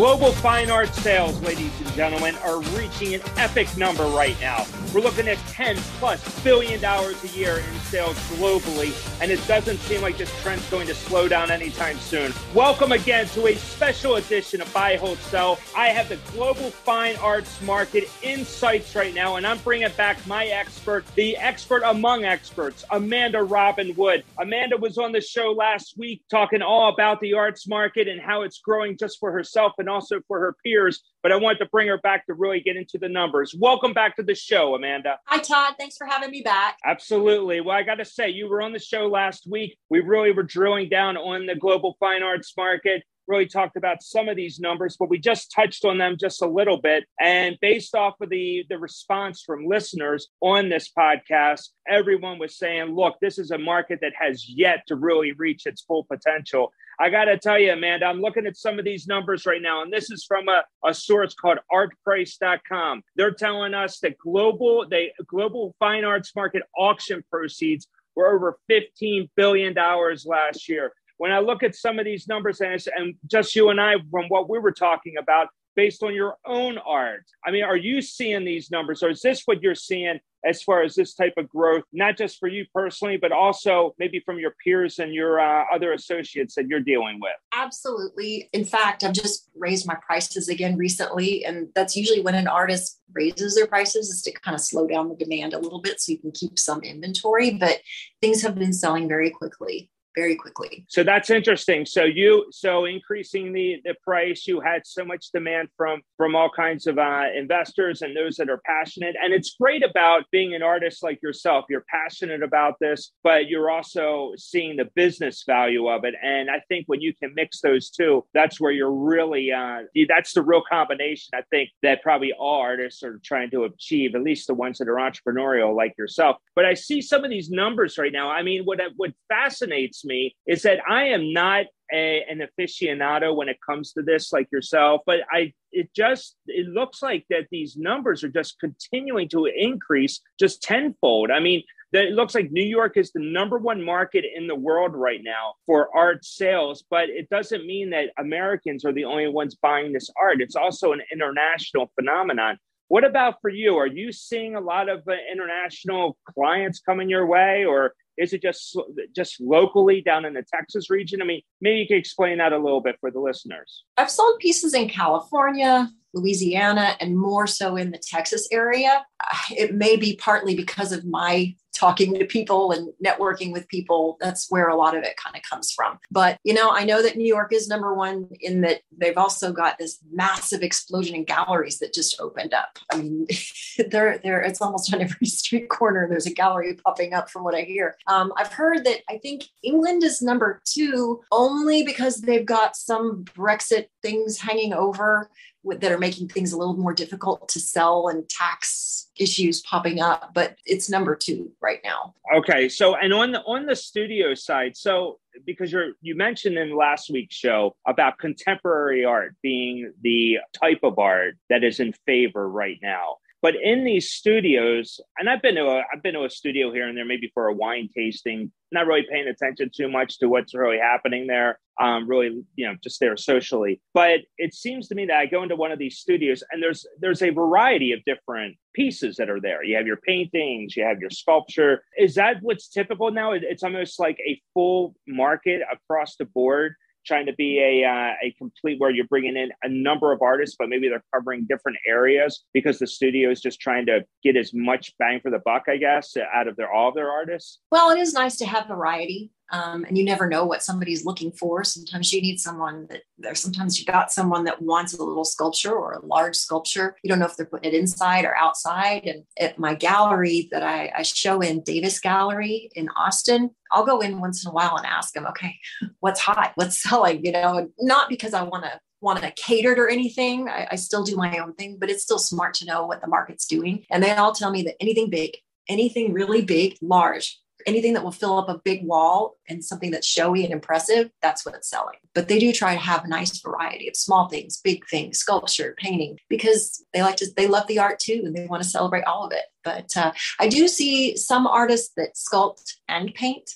Global fine art sales, ladies and gentlemen, are reaching an epic number right now. We're looking at 10 plus billion dollars a year in sales globally, and it doesn't seem like this trend's going to slow down anytime soon. Welcome again to a special edition of Buy, Hold, Sell. I have the global fine arts market insights right now, and I'm bringing back my expert, the expert among experts, Amanda Robin Wood. Amanda was on the show last week talking all about the arts market and how it's growing just for herself and also for her peers. But I wanted to bring her back to really get into the numbers. Welcome back to the show, Amanda. Hi, Todd. Thanks for having me back. Absolutely. Well, I got to say, you were on the show last week. We really were drilling down on the global fine arts market really talked about some of these numbers, but we just touched on them just a little bit. And based off of the, the response from listeners on this podcast, everyone was saying, look, this is a market that has yet to really reach its full potential. I got to tell you, Amanda, I'm looking at some of these numbers right now, and this is from a, a source called artprice.com. They're telling us that global, the global fine arts market auction proceeds were over $15 billion last year. When I look at some of these numbers, and, and just you and I, from what we were talking about, based on your own art, I mean, are you seeing these numbers, or is this what you're seeing as far as this type of growth, not just for you personally, but also maybe from your peers and your uh, other associates that you're dealing with? Absolutely. In fact, I've just raised my prices again recently. And that's usually when an artist raises their prices is to kind of slow down the demand a little bit so you can keep some inventory. But things have been selling very quickly very quickly. So that's interesting. So you so increasing the the price, you had so much demand from from all kinds of uh, investors and those that are passionate. And it's great about being an artist like yourself. You're passionate about this, but you're also seeing the business value of it. And I think when you can mix those two, that's where you're really uh, that's the real combination. I think that probably all artists are trying to achieve, at least the ones that are entrepreneurial like yourself. But I see some of these numbers right now. I mean, what what fascinates me is that I am not a, an aficionado when it comes to this like yourself but i it just it looks like that these numbers are just continuing to increase just tenfold. I mean that it looks like new york is the number one market in the world right now for art sales but it doesn't mean that americans are the only ones buying this art. It's also an international phenomenon. What about for you? Are you seeing a lot of uh, international clients coming your way, or is it just just locally down in the Texas region? I mean, maybe you could explain that a little bit for the listeners. I've sold pieces in California, Louisiana, and more so in the Texas area. It may be partly because of my talking to people and networking with people. That's where a lot of it kind of comes from. But, you know, I know that New York is number one in that they've also got this massive explosion in galleries that just opened up. I mean, there, there, it's almost on every street corner. There's a gallery popping up from what I hear. Um, I've heard that I think England is number two only because they've got some Brexit things hanging over that are making things a little more difficult to sell and tax issues popping up but it's number two right now. Okay so and on the on the studio side so because you're you mentioned in last week's show about contemporary art being the type of art that is in favor right now. But in these studios, and I've been to a I've been to a studio here and there, maybe for a wine tasting, not really paying attention too much to what's really happening there. Um, really, you know, just there socially. But it seems to me that I go into one of these studios and there's there's a variety of different pieces that are there. You have your paintings, you have your sculpture. Is that what's typical now? It's almost like a full market across the board trying to be a uh, a complete where you're bringing in a number of artists, but maybe they're covering different areas because the studio is just trying to get as much bang for the buck, I guess, out of their all of their artists. Well, it is nice to have variety. Um, and you never know what somebody's looking for. Sometimes you need someone that there's sometimes you got someone that wants a little sculpture or a large sculpture. You don't know if they're putting it inside or outside. And at my gallery that I, I show in Davis Gallery in Austin, I'll go in once in a while and ask them, okay, what's hot? What's selling? You know, not because I want to want to cater or anything. I, I, still do my own thing, but it's still smart to know what the market's doing. And they all tell me that anything big, anything really big, large, anything that will fill up a big wall and something that's showy and impressive, that's what's selling. But they do try to have a nice variety of small things, big things, sculpture, painting, because they like to, they love the art too, and they want to celebrate all of it. But uh, I do see some artists that sculpt and paint.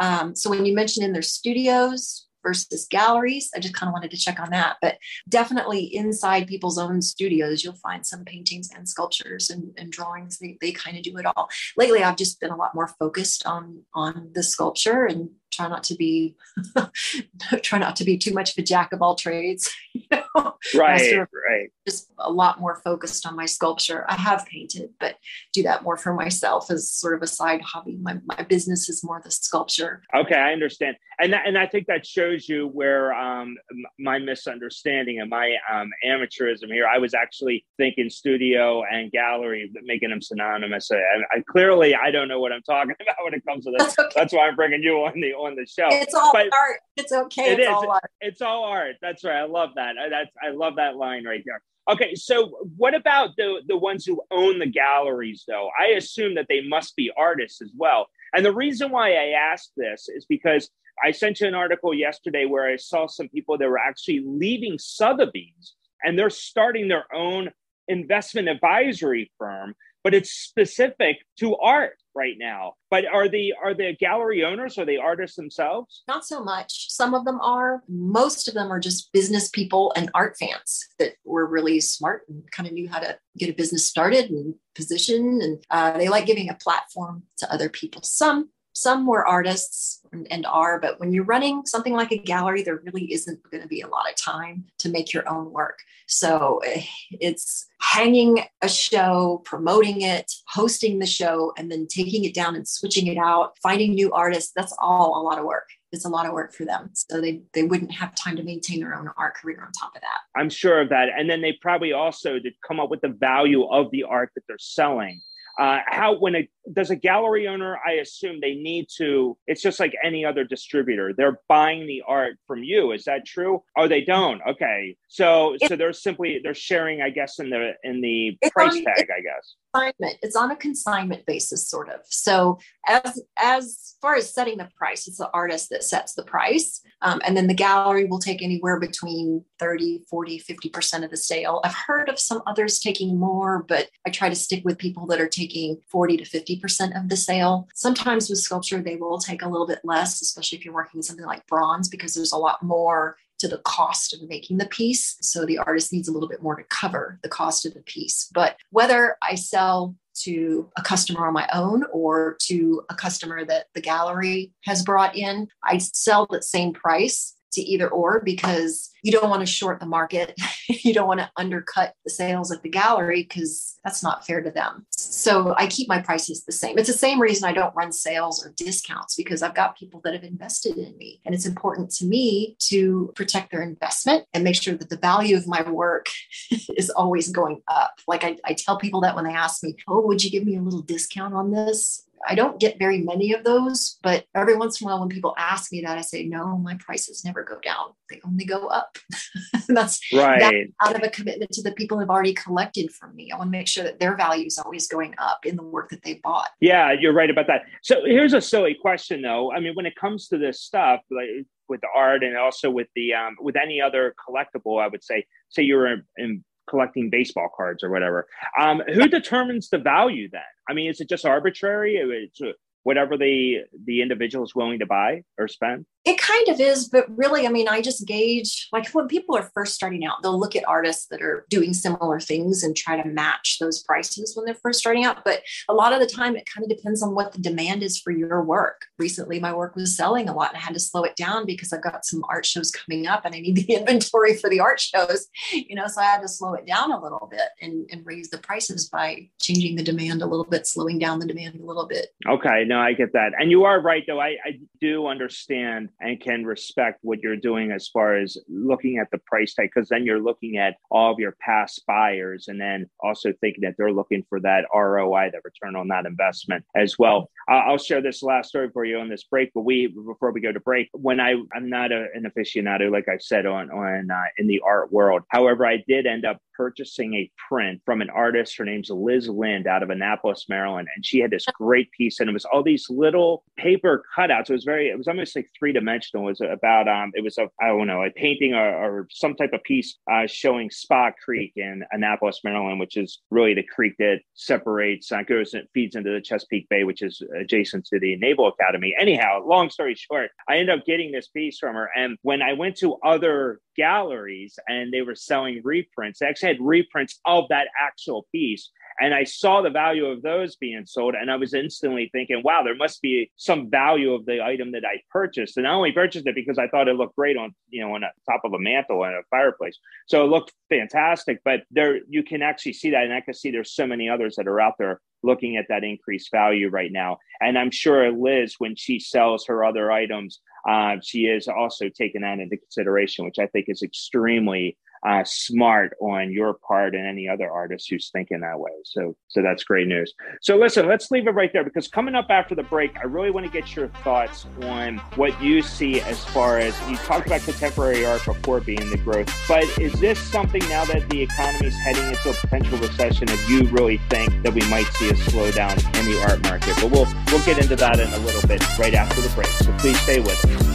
Um, so when you mention in their studios, versus galleries. I just kind of wanted to check on that. But definitely inside people's own studios, you'll find some paintings and sculptures and, and drawings. They, they kind of do it all. Lately, I've just been a lot more focused on on the sculpture and try not to be try not to be too much of a jack of all trades you know? right right. just a lot more focused on my sculpture. I have painted but do that more for myself as sort of a side hobby. My, my business is more the sculpture. Okay i understand. And that, and i think that shows you where um, my misunderstanding and my um, amateurism here. I was actually thinking studio and gallery making them synonymous. I, I, clearly i don't know what i'm talking about when it comes to this. That's, okay. that's why i'm bringing you on the on the show. It's all but art. It's okay. It it's is. all art. It's all art. That's right. I love that. That's I love that line right there. Okay, so what about the the ones who own the galleries though? I assume that they must be artists as well. And the reason why I asked this is because I sent you an article yesterday where I saw some people that were actually leaving Sotheby's and they're starting their own investment advisory firm, but it's specific to art right now. But are the are the gallery owners are they artists themselves? Not so much. Some of them are. Most of them are just business people and art fans that were really smart and kind of knew how to get a business started and position, and uh, they like giving a platform to other people. Some some were artists and, are, but when you're running something like a gallery, there really isn't going to be a lot of time to make your own work. So eh, it's hanging a show, promoting it, hosting the show, and then taking it down and switching it out, finding new artists. That's all a lot of work. It's a lot of work for them. So they, they wouldn't have time to maintain their own art career on top of that. I'm sure of that. And then they probably also did come up with the value of the art that they're selling uh, how when a does a gallery owner i assume they need to it's just like any other distributor they're buying the art from you is that true? Oh they don't okay. So so they're simply they're sharing i guess in the in the price on, tag i guess. consignment it's on a consignment basis sort of. So as as far as setting the price it's the artist that sets the price um, and then the gallery will take anywhere between 30 40 50% of the sale. I've heard of some others taking more but i try to stick with people that are taking 40 to 50% of the sale sometimes with sculpture they will take a little bit less especially if you're working with something like bronze because there's a lot more to the cost of making the piece. So the artist needs a little bit more to cover the cost of the piece. But whether I sell to a customer on my own or to a customer that the gallery has brought in, I sell the same price to either or because you don't want to short the market. you don't want to undercut the sales at the gallery because that's not fair to them. So I keep my prices the same. It's the same reason I don't run sales or discounts because I've got people that have invested in me. And it's important to me to protect their investment and make sure that the value of my work is always going up. Like I, I tell people that when they ask me, Oh, would you give me a little discount on this? I don't get very many of those, but every once in a while, when people ask me that, I say, no, my prices never go down. They only go up. that's right. That's out of a commitment to the people who've already collected from me. I want to make sure that their value is always going up in the work that they bought. Yeah, you're right about that. So here's a silly question though. I mean, when it comes to this stuff, like with the art and also with the um, with any other collectible, I would say, say you're in, in collecting baseball cards or whatever. Um, who determines the value then? I mean, is it just arbitrary? It's whatever the the individual is willing to buy or spend? It kind of is, but really, I mean, I just gauge like when people are first starting out, they'll look at artists that are doing similar things and try to match those prices when they're first starting out. But a lot of the time, it kind of depends on what the demand is for your work. Recently, my work was selling a lot and I had to slow it down because I've got some art shows coming up and I need the inventory for the art shows, you know, so I had to slow it down a little bit and, and raise the prices by changing the demand a little bit, slowing down the demand a little bit. Okay. No, I get that. And you are right, though. I, I do understand and can respect what you're doing as far as looking at the price tag, because then you're looking at all of your past buyers and then also thinking that they're looking for that ROI, that return on that investment as well. I'll share this last story for you on this break, but we before we go to break, when I I'm not a, an aficionado, like I said on on uh, in the art world. However, I did end up purchasing a print from an artist. Her name's Liz Lind out of Annapolis, Maryland, and she had this great piece, and it was all these little paper cutouts. It was very, it was almost like three dimensional dimensional. Was about um, it was a I don't know a painting or, or some type of piece uh, showing Spa Creek in Annapolis, Maryland, which is really the creek that separates uh, goes and feeds into the Chesapeake Bay, which is adjacent to the Naval Academy. Anyhow, long story short, I ended up getting this piece from her, and when I went to other galleries and they were selling reprints, they actually had reprints of that actual piece and I saw the value of those being sold. And I was instantly thinking, wow, there must be some value of the item that I purchased. And I only purchased it because I thought it looked great on, you know, on the top of a mantle and a fireplace. So it looked fantastic. But there you can actually see that. And I can see there's so many others that are out there looking at that increased value right now. And I'm sure Liz, when she sells her other items, uh, she is also taking that into consideration, which I think is extremely uh, smart on your part and any other artist who's thinking that way. So, so that's great news. So, listen, let's leave it right there because coming up after the break, I really want to get your thoughts on what you see as far as you talked about contemporary art before being the growth, but is this something now that the economy is heading into a potential recession? If you really think that we might see a slowdown in the art market, but we'll we'll get into that in a little bit right after the break. So please stay with us.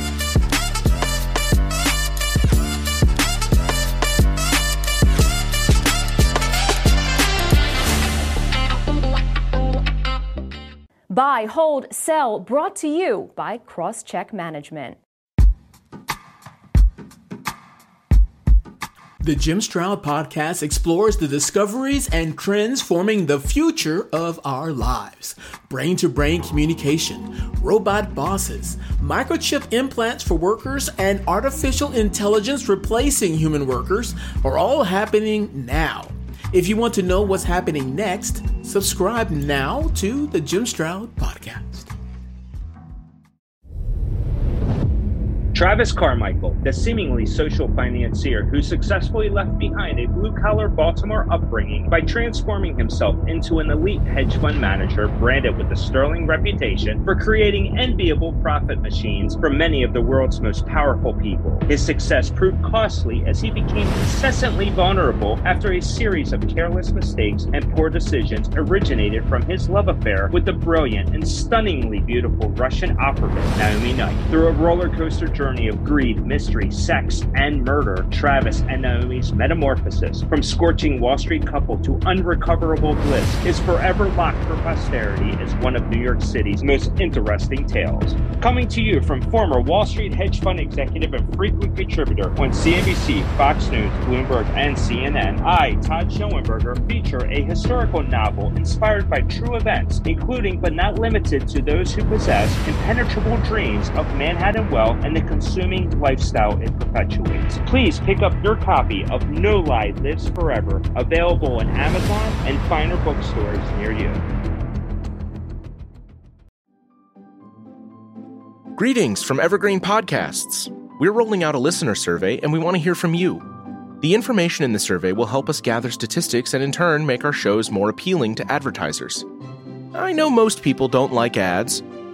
Buy, hold, sell, brought to you by Crosscheck Management. The Jim Stroud podcast explores the discoveries and trends forming the future of our lives. Brain to brain communication, robot bosses, microchip implants for workers, and artificial intelligence replacing human workers are all happening now. If you want to know what's happening next, subscribe now to the Jim Stroud Podcast. Travis Carmichael, the seemingly social financier who successfully left behind a blue collar Baltimore upbringing by transforming himself into an elite hedge fund manager branded with a sterling reputation for creating enviable profit machines for many of the world's most powerful people. His success proved costly as he became incessantly vulnerable after a series of careless mistakes and poor decisions originated from his love affair with the brilliant and stunningly beautiful Russian opera Naomi Knight. Through a roller coaster journey, journey of greed, mystery, sex, and murder, Travis and Naomi's metamorphosis from scorching Wall Street couple to unrecoverable bliss is forever locked for posterity as one of New York City's most interesting tales. Coming to you from former Wall Street hedge fund executive and frequent contributor on CNBC, Fox News, Bloomberg, and CNN, I, Todd Schoenberger, feature a historical novel inspired by true events, including but not limited to those who possess impenetrable dreams of Manhattan wealth and the consuming lifestyle it perpetuates. Please pick up your copy of No Lie Lives Forever, available in Amazon and finer bookstores near you. Greetings from Evergreen Podcasts. We're rolling out a listener survey and we want to hear from you. The information in the survey will help us gather statistics and in turn make our shows more appealing to advertisers. I know most people don't like ads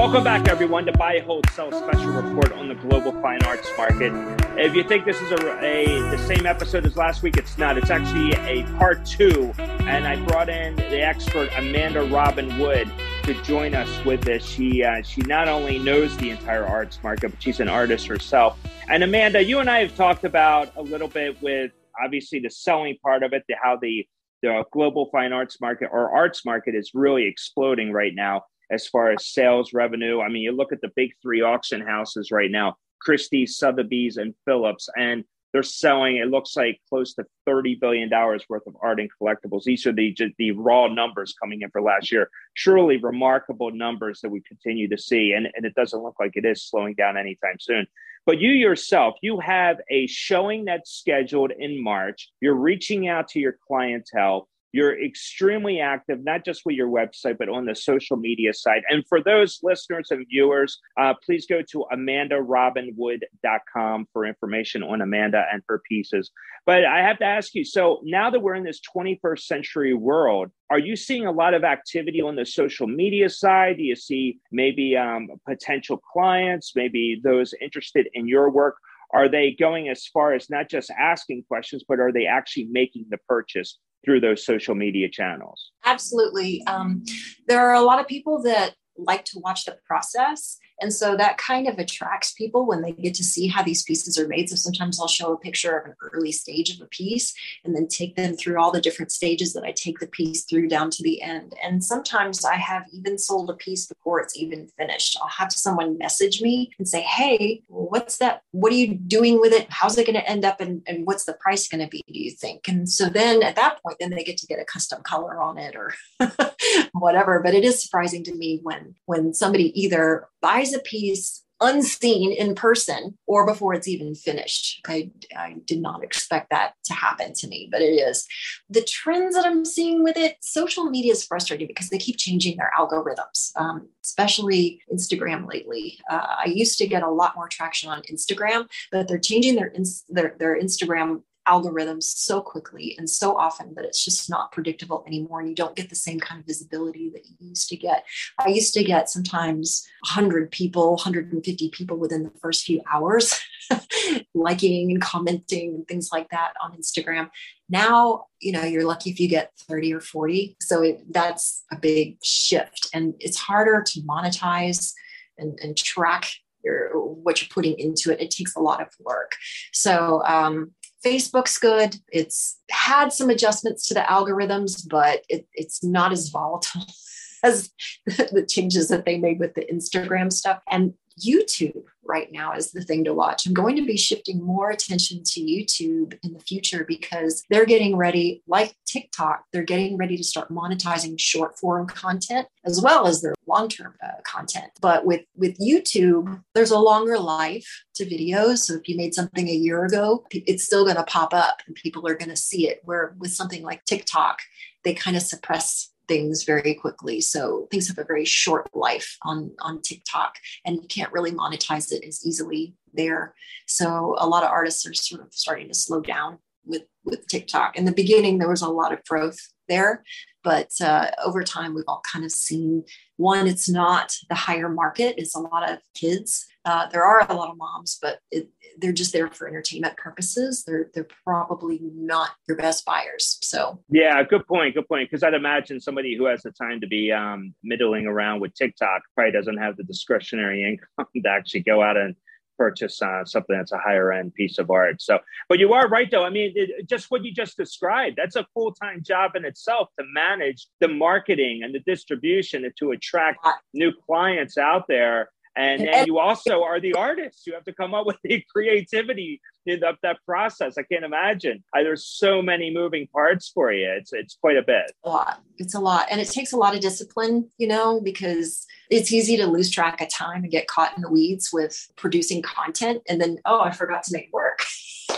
Welcome back, everyone, to Buy, Hold, Sell special report on the global fine arts market. If you think this is a, a, the same episode as last week, it's not. It's actually a part two, and I brought in the expert Amanda Robin Wood to join us with this. She uh, she not only knows the entire arts market, but she's an artist herself. And Amanda, you and I have talked about a little bit with obviously the selling part of it, the, how the the global fine arts market or arts market is really exploding right now as far as sales revenue. I mean, you look at the big three auction houses right now Christie's, Sotheby's, and Phillips, and they're selling, it looks like close to $30 billion worth of art and collectibles. These are the, the raw numbers coming in for last year. Surely remarkable numbers that we continue to see. And, and it doesn't look like it is slowing down anytime soon. But you yourself, you have a showing that's scheduled in March. You're reaching out to your clientele. You're extremely active, not just with your website, but on the social media side. And for those listeners and viewers, uh, please go to amandarobinwood.com for information on Amanda and her pieces. But I have to ask you so now that we're in this 21st century world, are you seeing a lot of activity on the social media side? Do you see maybe um, potential clients, maybe those interested in your work? Are they going as far as not just asking questions, but are they actually making the purchase through those social media channels? Absolutely. Um, there are a lot of people that like to watch the process and so that kind of attracts people when they get to see how these pieces are made. So sometimes I'll show a picture of an early stage of a piece and then take them through all the different stages that I take the piece through down to the end. And sometimes I have even sold a piece before it's even finished. I'll have someone message me and say, Hey, what's that? What are you doing with it? How's it going to end up? And, and what's the price going to be, do you think? And so then at that point, then they get to get a custom color on it or whatever. But it is surprising to me when when somebody either buys a piece unseen in person or before it's even finished. I, I did not expect that to happen to me, but it is. The trends that I'm seeing with it, social media is frustrating because they keep changing their algorithms, um, especially Instagram lately. Uh, I used to get a lot more traction on Instagram, but they're changing their, their, their Instagram algorithms so quickly and so often that it's just not predictable anymore. And you don't get the same kind of visibility that you used to get. I used to get sometimes 100 people, 150 people within the first few hours liking and commenting and things like that on Instagram. Now, you know, you're lucky if you get 30 or 40. So it, that's a big shift. And it's harder to monetize and, and track your, what you're putting into it. It takes a lot of work. So, um, Facebook's good. It's had some adjustments to the algorithms, but it, it's not as volatile as the changes that they made with the Instagram stuff. And YouTube right now is the thing to watch. I'm going to be shifting more attention to YouTube in the future because they're getting ready, like TikTok, they're getting ready to start monetizing short form content as well as their long term uh, content. But with, with YouTube, there's a longer life to videos. So if you made something a year ago, it's still going to pop up and people are going to see it. Where with something like TikTok, they kind of suppress things very quickly. So things have a very short life on, on TikTok and you can't really monetize it as easily there. So a lot of artists are sort of starting to slow down with, with TikTok. In the beginning, there was a lot of growth there, but uh, over time, we've all kind of seen one, it's not the higher market, it's a lot of kids. Uh, there are a lot of moms, but it, they're just there for entertainment purposes. They're they're probably not your best buyers. So yeah, good point. Good point. Because I'd imagine somebody who has the time to be um, middling around with TikTok probably doesn't have the discretionary income to actually go out and purchase uh, something that's a higher end piece of art. So, but you are right, though. I mean, it, just what you just described, that's a full time job in itself to manage the marketing and the distribution and to attract new clients out there and then you also are the artist. You have to come up with the creativity in that, that process. I can't imagine. I, there's so many moving parts for you. It's it's quite a bit. A lot. It's a lot, and it takes a lot of discipline. You know, because it's easy to lose track of time and get caught in the weeds with producing content, and then oh, I forgot to make work.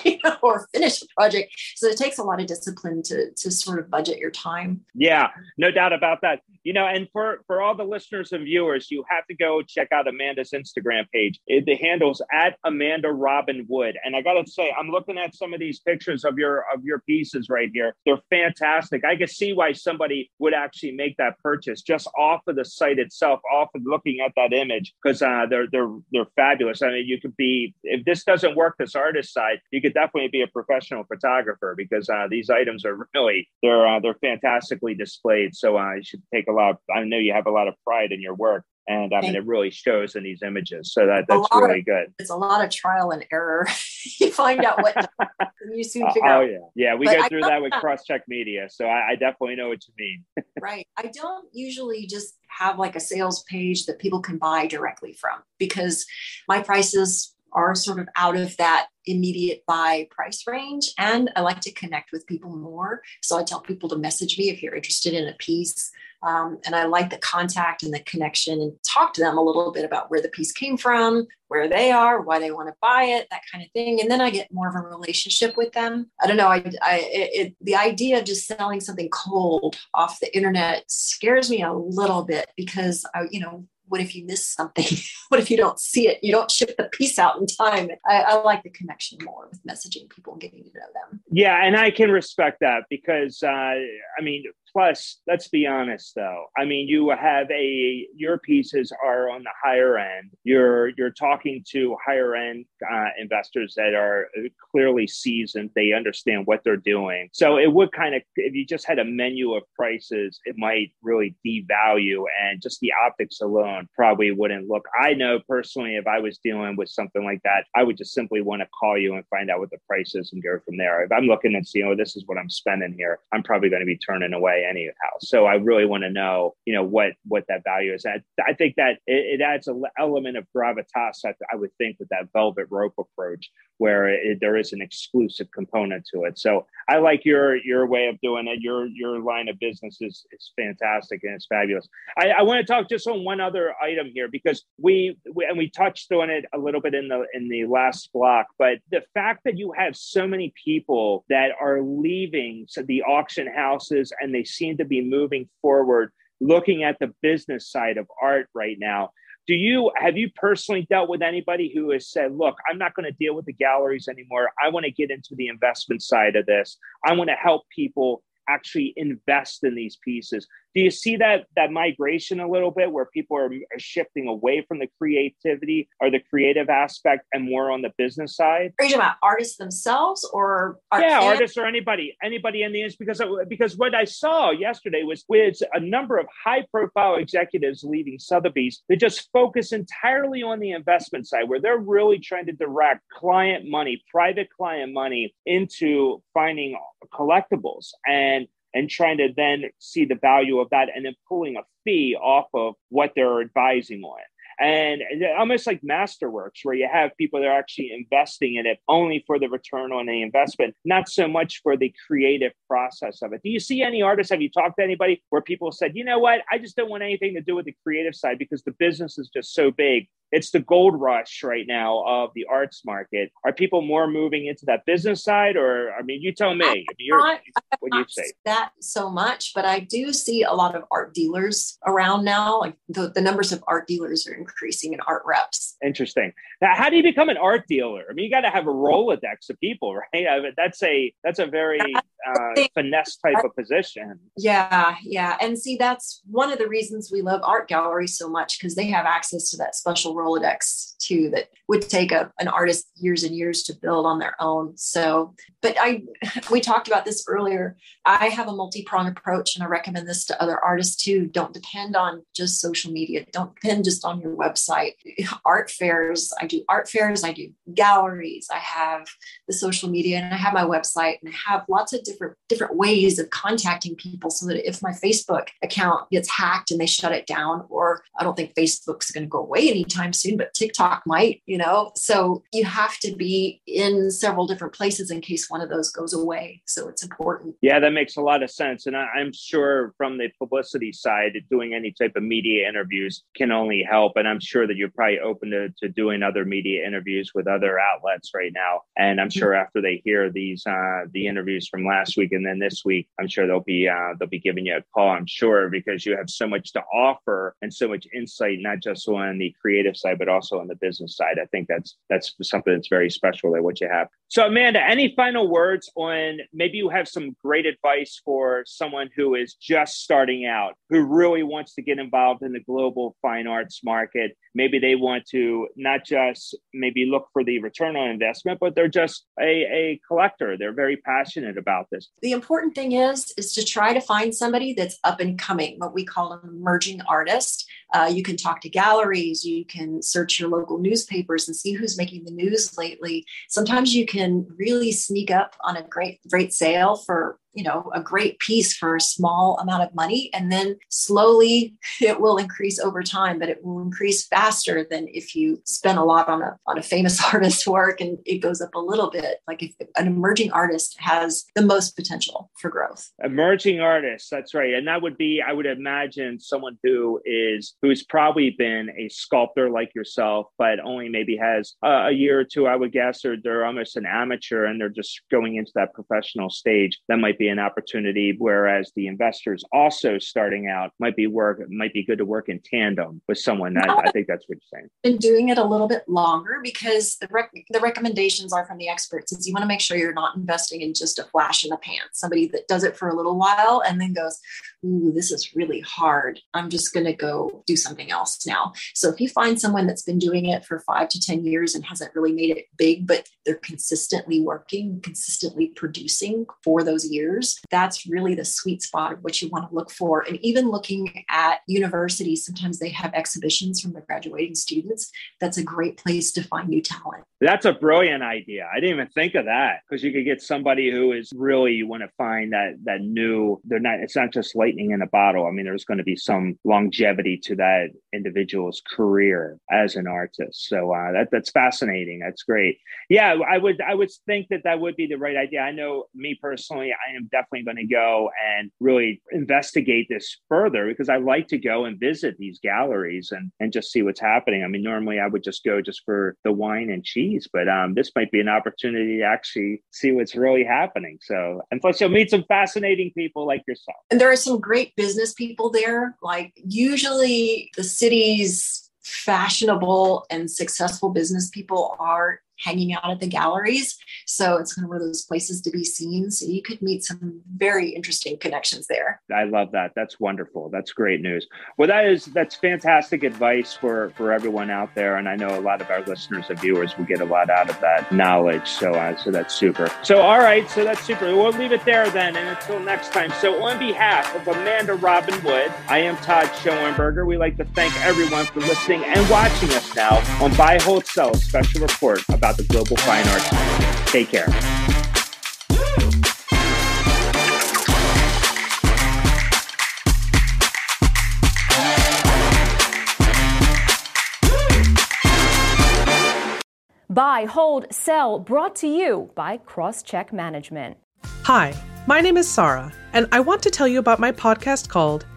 or finish a project. So it takes a lot of discipline to to sort of budget your time. Yeah, no doubt about that. You know, and for for all the listeners and viewers, you have to go check out Amanda's Instagram page. It, the handle's at Amanda Robin Wood, and I got to say, I'm looking at some of these pictures of your of your pieces right here. They're fantastic. I can see why somebody would actually make that purchase just off of the site itself, off of looking at that image, because uh, they're they're they're fabulous. I mean, you could be if this doesn't work, this artist side, you could definitely be a professional photographer because uh, these items are really they're uh, they're fantastically displayed. So uh, you should take a lot. Of, I know you have a lot of pride in your work, and I mean it really shows in these images. So that that's really of, good. It's a lot of trial and error. you find out what you soon uh, figure oh, out. Oh yeah, yeah. We but go through that with cross check media, so I, I definitely know what you mean. right. I don't usually just have like a sales page that people can buy directly from because my prices are sort of out of that immediate buy price range. And I like to connect with people more. So I tell people to message me if you're interested in a piece. Um, and I like the contact and the connection and talk to them a little bit about where the piece came from, where they are, why they want to buy it, that kind of thing. And then I get more of a relationship with them. I don't know. I, I it, the idea of just selling something cold off the internet scares me a little bit because I, you know, what if you miss something? what if you don't see it? You don't ship the piece out in time. I, I, like the connection more with messaging people and getting to know them. Yeah, and I can respect that because uh, I mean, Plus, let's be honest though. I mean, you have a your pieces are on the higher end. You're you're talking to higher end uh, investors that are clearly seasoned. They understand what they're doing. So it would kind of if you just had a menu of prices, it might really devalue and just the optics alone probably wouldn't look. I know personally, if I was dealing with something like that, I would just simply want to call you and find out what the price is and go from there. If I'm looking and seeing, oh, this is what I'm spending here, I'm probably going to be turning away anyhow. So I really want to know, you know, what what that value is. I, I think that it, it adds an element of gravitas. I, I, would think with that velvet rope approach, where it, there is an exclusive component to it. So I like your your way of doing it. Your your line of business is is fantastic and it's fabulous. I, I want to talk just on one other item here because we, we and we touched on it a little bit in the in the last block, but the fact that you have so many people that are leaving the auction houses and they seem to be moving forward looking at the business side of art right now. Do you have you personally dealt with anybody who has said look i'm not going to deal with the galleries anymore. I want to get into the investment side of this. I want to help people actually invest in these pieces do you see that that migration a little bit where people are, are shifting away from the creativity or the creative aspect and more on the business side? Are you talking about artists themselves or art yeah, fans? artists or anybody, anybody in the industry? Because because what I saw yesterday was with a number of high profile executives leaving Sotheby's they just focus entirely on the investment side, where they're really trying to direct client money, private client money into finding collectibles and and trying to then see the value of that and then pulling a fee off of what they're advising on and almost like masterworks where you have people that are actually investing in it only for the return on the investment not so much for the creative process of it do you see any artists have you talked to anybody where people said you know what i just don't want anything to do with the creative side because the business is just so big it's the gold rush right now of the arts market. Are people more moving into that business side, or I mean, you tell me. I not, what do you say? That so much, but I do see a lot of art dealers around now. Like the, the numbers of art dealers are increasing in art reps. Interesting. Now, how do you become an art dealer? I mean, you got to have a Rolodex of people, right? I mean, that's a that's a very uh, finesse type of position. Yeah, yeah, and see, that's one of the reasons we love art galleries so much because they have access to that special Rolodex too that would take a, an artist years and years to build on their own. So, but I, we talked about this earlier. I have a multi pronged approach and I recommend this to other artists too. Don't depend on just social media, don't depend just on your website. Art fairs, I do art fairs, I do galleries, I have the social media, and I have my website, and I have lots of different different ways of contacting people so that if my Facebook account gets hacked and they shut it down, or I don't think Facebook's going to go away anytime soon, but TikTok might, you know. So you have to be in several different places in case one of those goes away. So it's important. Yeah, that makes a lot of sense. And I, am sure from the publicity side, doing any type of media interviews can only help. And I'm sure that you're probably open to, to doing other media interviews with other outlets right now. And I'm sure after they hear these uh, the interviews from last week and then this week, I'm sure they'll be uh, they'll be giving you a call. I'm sure because you have so much to offer and so much insight, not just on the creative side, but also on the business side. I think that's that's something that's very special that what you have. So, Amanda, any final words on maybe you have some great advice for someone who is just starting out, who really wants to get involved in the global fine arts market? Maybe they want to not just maybe look for the return on investment, but they're just a, a collector. They're very passionate about this. The important thing is is to try to find somebody that's up and coming, what we call an emerging artist. Uh, you can talk to galleries, you can search your local newspapers and see who's making the news lately. Sometimes you can really sneak up on a great great sale for you know, a great piece for a small amount of money. And then slowly it will increase over time, but it will increase faster than if you spend a lot on a, on a famous artist's work and it goes up a little bit. Like if an emerging artist has the most potential for growth. Emerging artists, that's right. And that would be, I would imagine someone who is, who's probably been a sculptor like yourself, but only maybe has a, a year or two, I would guess, or they're almost an amateur and they're just going into that professional stage. That might be an opportunity. Whereas the investors also starting out might be work, might be good to work in tandem with someone. That I think that's what you're saying. Been doing it a little bit longer because the rec- the recommendations are from the experts. Is you want to make sure you're not investing in just a flash in the pan. Somebody that does it for a little while and then goes, "Ooh, this is really hard. I'm just going to go do something else now." So if you find someone that's been doing it for five to ten years and hasn't really made it big, but they're consistently working, consistently producing for those years, that's really the sweet spot of what you want to look for. And even looking at universities, sometimes they have exhibitions from the graduating students. That's a great place to find new talent. That's a brilliant idea. I didn't even think of that because you could get somebody who is really you want to find that that new. They're not. It's not just lightning in a bottle. I mean, there's going to be some longevity to that individual's career as an artist. So uh, that that's fascinating. That's great. Yeah, I would I would think that that would be the right idea. I know me personally, I am definitely going to go and really investigate this further because I like to go and visit these galleries and and just see what's happening. I mean, normally I would just go just for the wine and cheese, but um, this might be an opportunity to actually see what's really happening. So, and plus you'll meet some fascinating people like yourself. And there are some great business people there. Like usually the city's fashionable and successful business people are hanging out at the galleries. So it's kind of one of those places to be seen. So you could meet some very interesting connections there. I love that. That's wonderful. That's great news. Well, that is that's fantastic advice for for everyone out there, and I know a lot of our listeners and viewers will get a lot out of that knowledge. So uh, so that's super. So all right, so that's super. We'll leave it there then, and until next time. So on behalf of Amanda Robin Wood, I am Todd Schoenberger. We like to thank everyone for listening and watching us now on Buy Hold Sell special report about the global fine arts. Take care. Buy, hold, sell, brought to you by Crosscheck Management. Hi, my name is Sarah, and I want to tell you about my podcast called